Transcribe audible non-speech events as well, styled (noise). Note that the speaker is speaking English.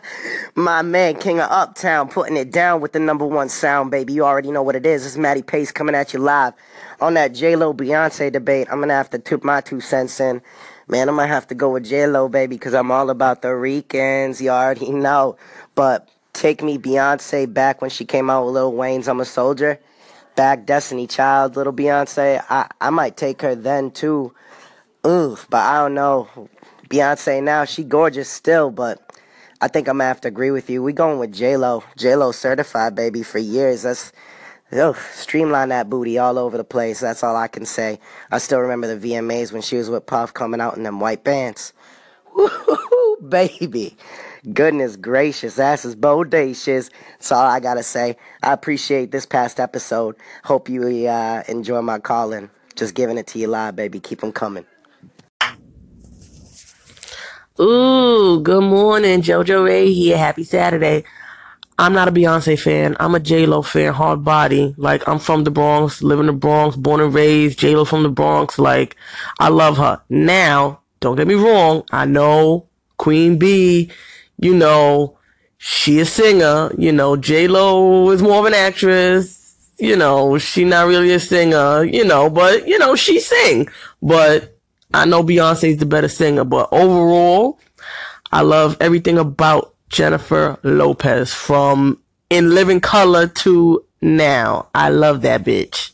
(laughs) My man, King of Uptown, putting it down with the number one sound, baby. You already know what it is. It's Matty Pace coming at you live on that J Lo Beyonce debate. I'm gonna have to tip my two cents in. Man, I'm gonna have to go with J Lo, baby, because I'm all about the Ricans. You already (laughs) know. But take me Beyonce back when she came out with Lil Wayne's I'm a Soldier. Back Destiny Child, little Beyonce. I, I might take her then too. Oof, but I don't know. Beyonce now, she gorgeous still, but I think I'm gonna have to agree with you. We going with J Lo, J Lo certified baby for years. That's ugh, streamline that booty all over the place. That's all I can say. I still remember the VMAs when she was with Puff coming out in them white pants. Woo baby. Goodness gracious, ass is bodacious. That's all I gotta say. I appreciate this past episode. Hope you uh, enjoy my calling. Just giving it to you live, baby. Keep them coming. Ooh, good morning, JoJo Ray here. Happy Saturday. I'm not a Beyonce fan. I'm a J-Lo fan, hard body. Like, I'm from the Bronx, live in the Bronx, born and raised, J-Lo from the Bronx. Like, I love her. Now, don't get me wrong. I know Queen B, you know, she a singer. You know, J-Lo is more of an actress. You know, she not really a singer, you know, but, you know, she sing. But I know Beyonce's the better singer, but overall, I love everything about Jennifer Lopez from In Living Color to now. I love that bitch.